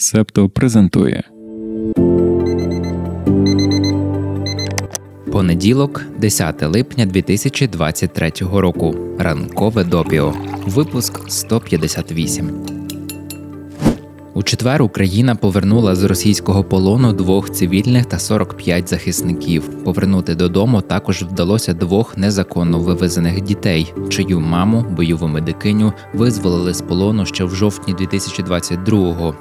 Септо презентує Понеділок, 10 липня 2023 року. Ранкове допіо. Випуск 158. У четвер Україна повернула з російського полону двох цивільних та 45 захисників. Повернути додому також вдалося двох незаконно вивезених дітей, чию маму, бойову медикиню, визволили з полону ще в жовтні 2022-го.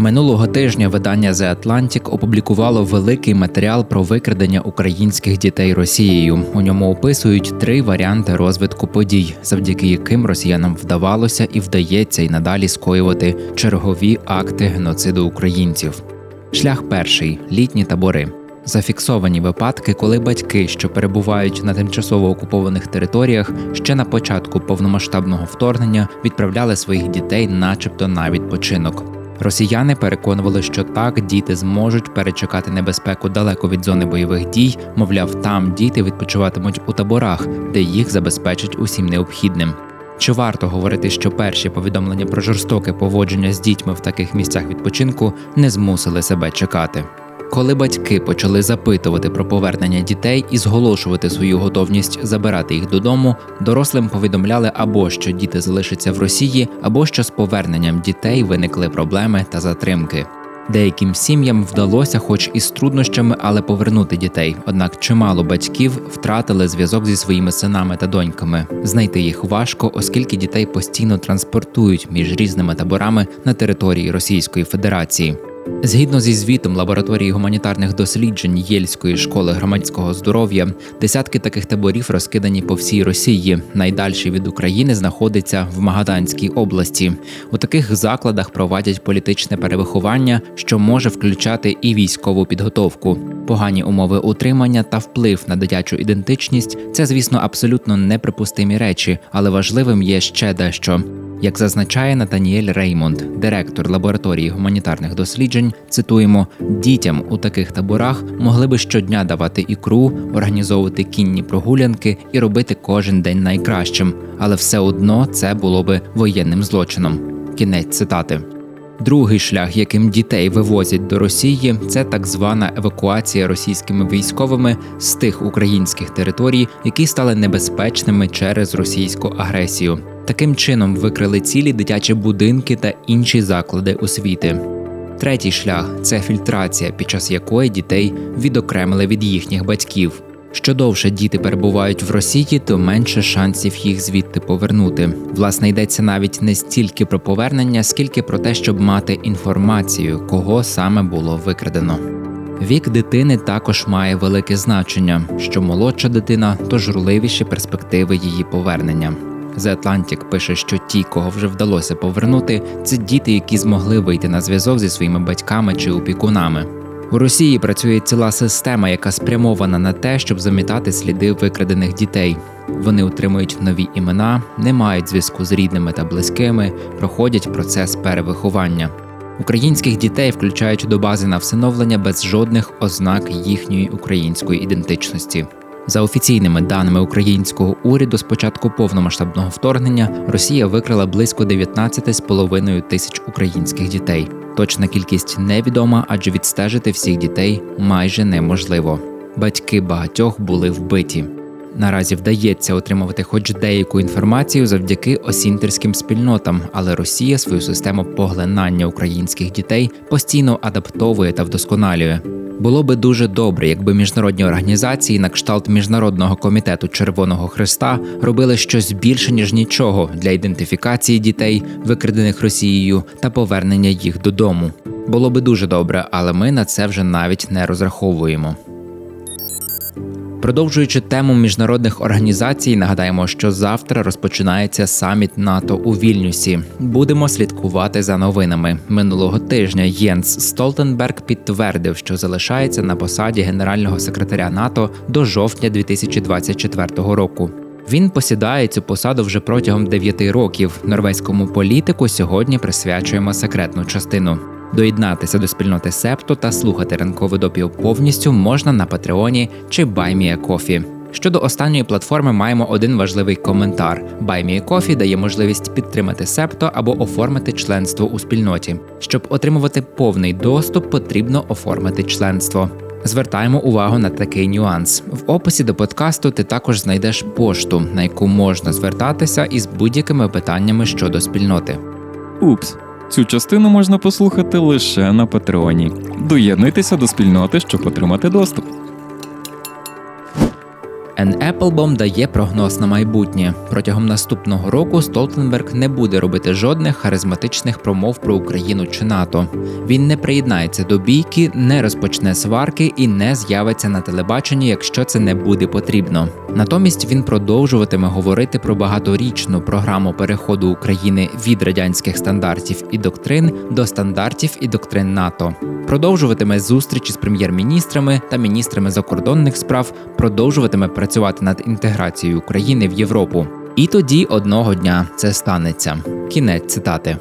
Минулого тижня видання The Atlantic опублікувало великий матеріал про викрадення українських дітей Росією. У ньому описують три варіанти розвитку подій, завдяки яким росіянам вдавалося і вдається й надалі скоювати чергові акти геноциду українців. Шлях перший літні табори. Зафіксовані випадки, коли батьки, що перебувають на тимчасово окупованих територіях, ще на початку повномасштабного вторгнення відправляли своїх дітей, начебто на відпочинок. Росіяни переконували, що так діти зможуть перечекати небезпеку далеко від зони бойових дій, мовляв, там діти відпочиватимуть у таборах, де їх забезпечать усім необхідним. Чи варто говорити, що перші повідомлення про жорстоке поводження з дітьми в таких місцях відпочинку не змусили себе чекати? Коли батьки почали запитувати про повернення дітей і зголошувати свою готовність забирати їх додому, дорослим повідомляли або що діти залишаться в Росії, або що з поверненням дітей виникли проблеми та затримки. Деяким сім'ям вдалося, хоч і з труднощами, але повернути дітей. Однак чимало батьків втратили зв'язок зі своїми синами та доньками. Знайти їх важко, оскільки дітей постійно транспортують між різними таборами на території Російської Федерації. Згідно зі звітом лабораторії гуманітарних досліджень Єльської школи громадського здоров'я, десятки таких таборів розкидані по всій Росії. Найдальший від України знаходиться в Магаданській області. У таких закладах проводять політичне перевиховання, що може включати і військову підготовку. Погані умови утримання та вплив на дитячу ідентичність це, звісно, абсолютно неприпустимі речі, але важливим є ще дещо. Як зазначає Натаніель Реймонд, директор лабораторії гуманітарних досліджень, цитуємо: дітям у таких таборах могли би щодня давати ікру, організовувати кінні прогулянки і робити кожен день найкращим, але все одно це було би воєнним злочином. Кінець цитати. Другий шлях, яким дітей вивозять до Росії, це так звана евакуація російськими військовими з тих українських територій, які стали небезпечними через російську агресію. Таким чином викрили цілі дитячі будинки та інші заклади освіти. Третій шлях це фільтрація, під час якої дітей відокремили від їхніх батьків. Що довше діти перебувають в Росії, то менше шансів їх звідти повернути. Власне, йдеться навіть не стільки про повернення, скільки про те, щоб мати інформацію, кого саме було викрадено. Вік дитини також має велике значення. Що молодша дитина, то журливіші перспективи її повернення. The Atlantic пише, що ті, кого вже вдалося повернути, це діти, які змогли вийти на зв'язок зі своїми батьками чи опікунами. У Росії працює ціла система, яка спрямована на те, щоб замітати сліди викрадених дітей. Вони отримують нові імена, не мають зв'язку з рідними та близькими, проходять процес перевиховання. Українських дітей включають до бази на всиновлення без жодних ознак їхньої української ідентичності. За офіційними даними українського уряду, з початку повномасштабного вторгнення Росія викрила близько 19,5 тисяч українських дітей. Точна кількість невідома, адже відстежити всіх дітей майже неможливо. Батьки багатьох були вбиті. Наразі вдається отримувати хоч деяку інформацію завдяки осінтерським спільнотам, але Росія свою систему поглинання українських дітей постійно адаптовує та вдосконалює. Було би дуже добре, якби міжнародні організації на кшталт міжнародного комітету Червоного Христа робили щось більше ніж нічого для ідентифікації дітей, викрадених Росією, та повернення їх додому. Було би дуже добре, але ми на це вже навіть не розраховуємо. Продовжуючи тему міжнародних організацій, нагадаємо, що завтра розпочинається саміт НАТО у Вільнюсі. Будемо слідкувати за новинами минулого тижня. Єнс Столтенберг підтвердив, що залишається на посаді генерального секретаря НАТО до жовтня 2024 року. Він посідає цю посаду вже протягом 9 років. Норвезькому політику сьогодні присвячуємо секретну частину. Доєднатися до спільноти Септо та слухати ранкове допіо повністю можна на Патреоні чи Баймія Кофі. Щодо останньої платформи маємо один важливий коментар: BuyMeCoffee дає можливість підтримати септо або оформити членство у спільноті. Щоб отримувати повний доступ, потрібно оформити членство. Звертаємо увагу на такий нюанс. В описі до подкасту ти також знайдеш пошту, на яку можна звертатися із будь-якими питаннями щодо спільноти. Упс, цю частину можна послухати лише на Патреоні. Доєднуйтеся до спільноти, щоб отримати доступ. Ен Еплбом дає прогноз на майбутнє. Протягом наступного року Столтенберг не буде робити жодних харизматичних промов про Україну чи НАТО. Він не приєднається до бійки, не розпочне сварки і не з'явиться на телебаченні, якщо це не буде потрібно. Натомість він продовжуватиме говорити про багаторічну програму переходу України від радянських стандартів і доктрин до стандартів і доктрин НАТО. Продовжуватиме зустрічі з прем'єр-міністрами та міністрами закордонних справ, продовжуватиме працювати над інтеграцією України в Європу. І тоді одного дня це станеться. Кінець цитати.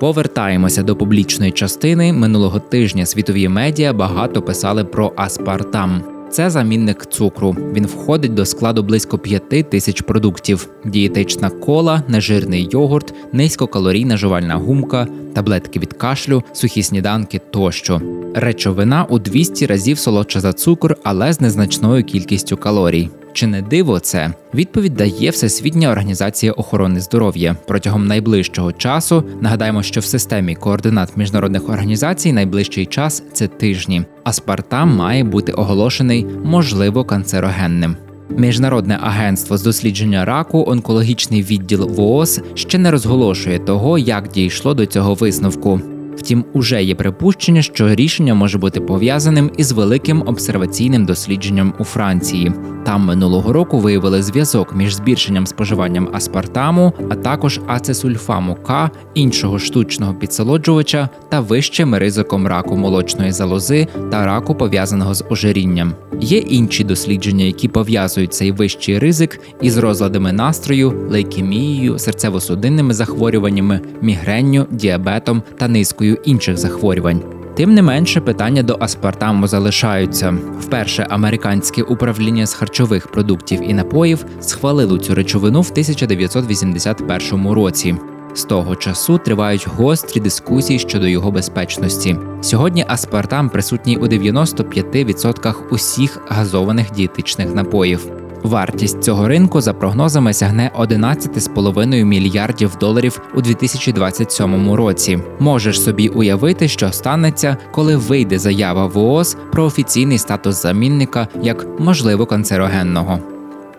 Повертаємося до публічної частини. Минулого тижня світові медіа багато писали про аспартам. Це замінник цукру. Він входить до складу близько 5 тисяч продуктів: дієтична кола, нежирний йогурт, низькокалорійна жувальна гумка, таблетки від кашлю, сухі сніданки тощо. Речовина у 200 разів солодша за цукор, але з незначною кількістю калорій. Чи не диво це? Відповідь дає Всесвітня організація охорони здоров'я протягом найближчого часу. Нагадаємо, що в системі координат міжнародних організацій найближчий час це тижні. Аспартам має бути оголошений можливо канцерогенним. Міжнародне агентство з дослідження раку, онкологічний відділ ВООЗ ще не розголошує того, як дійшло до цього висновку. Втім, уже є припущення, що рішення може бути пов'язаним із великим обсерваційним дослідженням у Франції. Там минулого року виявили зв'язок між збільшенням споживанням аспартаму, а також ацесульфаму К, іншого штучного підсолоджувача та вищим ризиком раку молочної залози та раку пов'язаного з ожирінням. Є інші дослідження, які пов'язують цей вищий ризик із розладами настрою, лейкемією, серцево-судинними захворюваннями, мігренню, діабетом та низкою інших захворювань. Тим не менше, питання до аспартаму залишаються. Вперше американське управління з харчових продуктів і напоїв схвалило цю речовину в 1981 році. З того часу тривають гострі дискусії щодо його безпечності. Сьогодні аспартам присутній у 95% усіх газованих дієтичних напоїв. Вартість цього ринку за прогнозами сягне 11,5 мільярдів доларів у 2027 році. Можеш собі уявити, що станеться, коли вийде заява ВООЗ про офіційний статус замінника як можливо канцерогенного.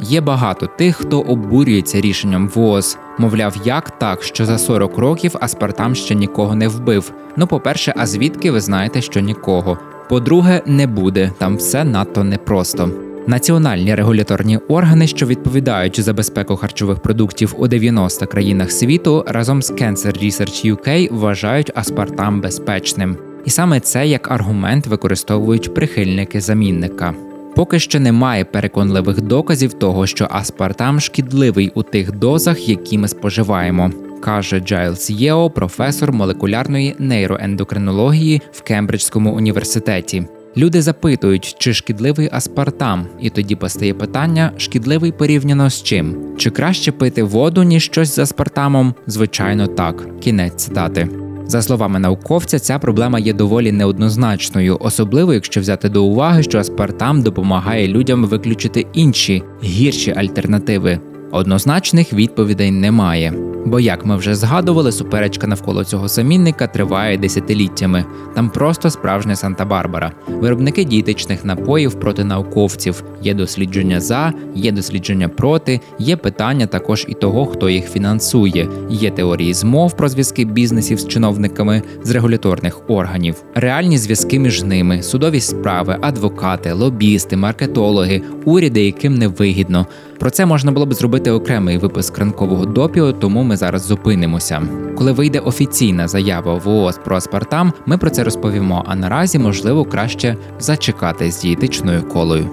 Є багато тих, хто обурюється рішенням ВООЗ. Мовляв, як так, що за 40 років аспартам ще нікого не вбив. Ну, по-перше, а звідки ви знаєте, що нікого? По-друге, не буде там все надто непросто. Національні регуляторні органи, що відповідають за безпеку харчових продуктів у 90 країнах світу, разом з Cancer Research UK вважають аспартам безпечним. І саме це як аргумент використовують прихильники замінника. Поки що немає переконливих доказів того, що аспартам шкідливий у тих дозах, які ми споживаємо, каже Джайлс Єо, професор молекулярної нейроендокринології в Кембриджському університеті. Люди запитують, чи шкідливий аспартам, і тоді постає питання: шкідливий порівняно з чим? Чи краще пити воду, ніж щось з аспартамом? Звичайно, так. Кінець цитати. За словами науковця, ця проблема є доволі неоднозначною, особливо якщо взяти до уваги, що аспартам допомагає людям виключити інші гірші альтернативи. Однозначних відповідей немає. Бо, як ми вже згадували, суперечка навколо цього замінника триває десятиліттями. Там просто справжня Санта-Барбара. Виробники дієтичних напоїв проти науковців. Є дослідження за, є дослідження проти, є питання також і того, хто їх фінансує. Є теорії змов про зв'язки бізнесів з чиновниками з регуляторних органів, реальні зв'язки між ними, судові справи, адвокати, лобісти, маркетологи, уряди, яким не вигідно. Про це можна було б зробити окремий випуск ранкового допіо, тому ми зараз зупинимося. Коли вийде офіційна заява ВООЗ про аспартам, ми про це розповімо. А наразі можливо краще зачекати з дієтичною колою.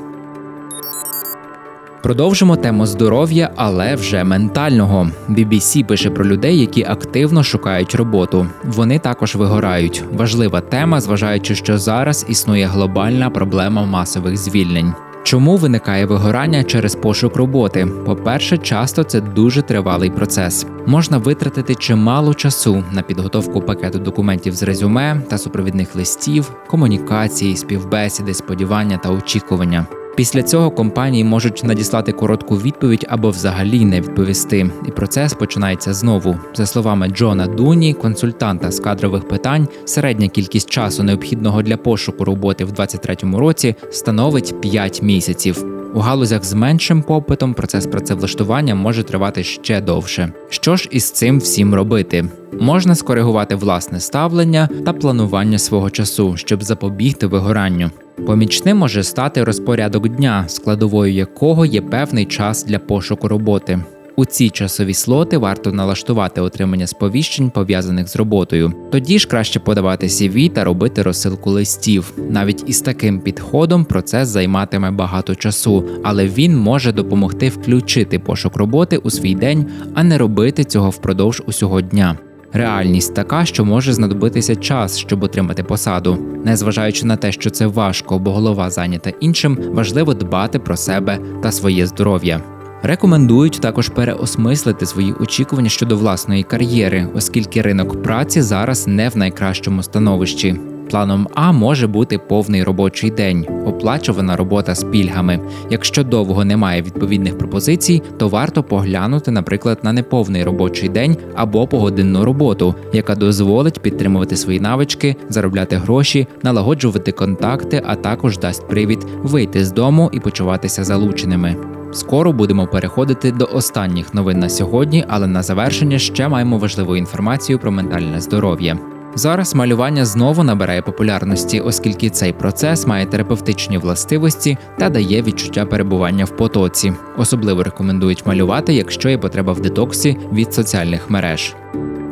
Продовжимо тему здоров'я, але вже ментального. BBC пише про людей, які активно шукають роботу. Вони також вигорають. Важлива тема, зважаючи, що зараз існує глобальна проблема масових звільнень. Чому виникає вигорання через пошук роботи? По-перше, часто це дуже тривалий процес. Можна витратити чимало часу на підготовку пакету документів з резюме та супровідних листів, комунікації, співбесіди, сподівання та очікування. Після цього компанії можуть надіслати коротку відповідь або взагалі не відповісти, і процес починається знову. За словами Джона Дуні, консультанта з кадрових питань, середня кількість часу необхідного для пошуку роботи в 2023 році становить 5 місяців. У галузях з меншим попитом процес працевлаштування може тривати ще довше. Що ж із цим всім робити? Можна скоригувати власне ставлення та планування свого часу, щоб запобігти вигоранню. Помічним може стати розпорядок дня, складовою якого є певний час для пошуку роботи. У ці часові слоти варто налаштувати отримання сповіщень, пов'язаних з роботою. Тоді ж краще подавати CV та робити розсилку листів. Навіть із таким підходом процес займатиме багато часу, але він може допомогти включити пошук роботи у свій день, а не робити цього впродовж усього дня. Реальність така, що може знадобитися час, щоб отримати посаду. Незважаючи на те, що це важко, бо голова зайнята іншим, важливо дбати про себе та своє здоров'я. Рекомендують також переосмислити свої очікування щодо власної кар'єри, оскільки ринок праці зараз не в найкращому становищі. Планом А може бути повний робочий день, оплачувана робота з пільгами. Якщо довго немає відповідних пропозицій, то варто поглянути, наприклад, на неповний робочий день або погодинну роботу, яка дозволить підтримувати свої навички, заробляти гроші, налагоджувати контакти, а також дасть привід вийти з дому і почуватися залученими. Скоро будемо переходити до останніх новин на сьогодні, але на завершення ще маємо важливу інформацію про ментальне здоров'я. Зараз малювання знову набирає популярності, оскільки цей процес має терапевтичні властивості та дає відчуття перебування в потоці. Особливо рекомендують малювати, якщо є потреба в детоксі від соціальних мереж.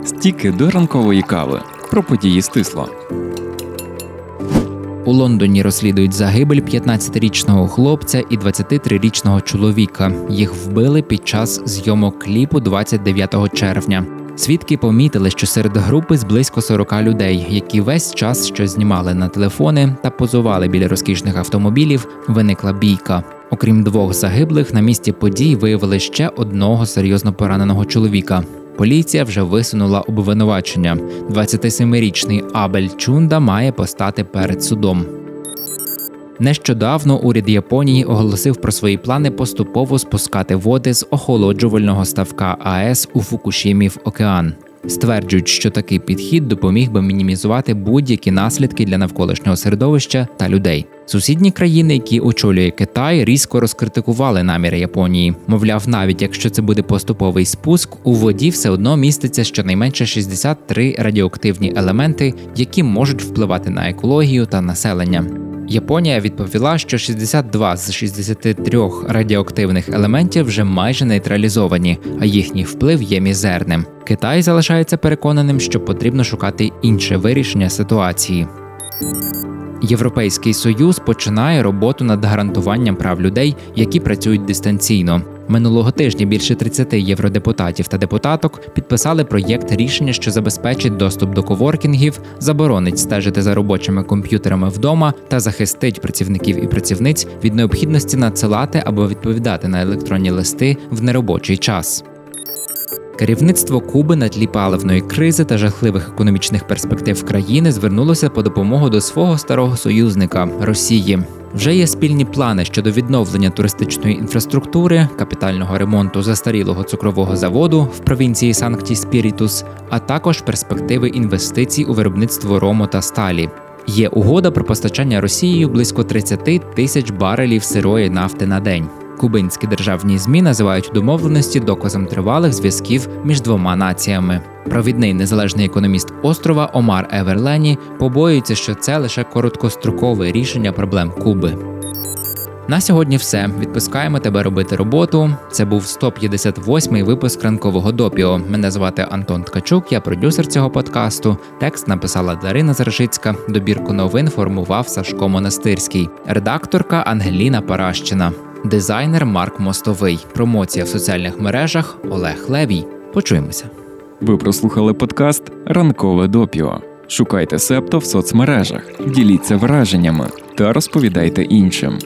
Стіки до ранкової кави про події стисло. У Лондоні розслідують загибель 15-річного хлопця і 23-річного чоловіка. Їх вбили під час зйомок кліпу 29 червня. Свідки помітили, що серед групи з близько 40 людей, які весь час що знімали на телефони та позували біля розкішних автомобілів, виникла бійка. Окрім двох загиблих, на місці подій виявили ще одного серйозно пораненого чоловіка. Поліція вже висунула обвинувачення. 27-річний Абель Чунда має постати перед судом. Нещодавно уряд Японії оголосив про свої плани поступово спускати води з охолоджувального ставка АЕС у Фукушімі в океан. Стверджують, що такий підхід допоміг би мінімізувати будь-які наслідки для навколишнього середовища та людей. Сусідні країни, які очолює Китай, різко розкритикували наміри Японії. Мовляв, навіть якщо це буде поступовий спуск, у воді все одно міститься щонайменше 63 радіоактивні елементи, які можуть впливати на екологію та населення. Японія відповіла, що 62 з 63 радіоактивних елементів вже майже нейтралізовані, а їхній вплив є мізерним. Китай залишається переконаним, що потрібно шукати інше вирішення ситуації. Європейський союз починає роботу над гарантуванням прав людей, які працюють дистанційно. Минулого тижня більше 30 євродепутатів та депутаток підписали проєкт рішення, що забезпечить доступ до коворкінгів, заборонить стежити за робочими комп'ютерами вдома та захистить працівників і працівниць від необхідності надсилати або відповідати на електронні листи в неробочий час. Керівництво Куби на тлі паливної кризи та жахливих економічних перспектив країни звернулося по допомогу до свого старого союзника Росії. Вже є спільні плани щодо відновлення туристичної інфраструктури, капітального ремонту застарілого цукрового заводу в провінції Санкті Спірітус, а також перспективи інвестицій у виробництво рому та сталі. Є угода про постачання Росією близько 30 тисяч барелів сирої нафти на день. Кубинські державні змі називають домовленості доказом тривалих зв'язків між двома націями. Провідний незалежний економіст острова Омар Еверлені побоюється, що це лише короткострокове рішення проблем Куби. На сьогодні все. Відпускаємо тебе робити роботу. Це був 158-й випуск ранкового допіо. Мене звати Антон Ткачук, я продюсер цього подкасту. Текст написала Дарина Заржицька. Добірку новин формував Сашко Монастирський, редакторка Ангеліна Паращина, дизайнер Марк Мостовий. Промоція в соціальних мережах Олег Левій. Почуємося. Ви прослухали подкаст Ранкове допіо. Шукайте септо в соцмережах, діліться враженнями та розповідайте іншим.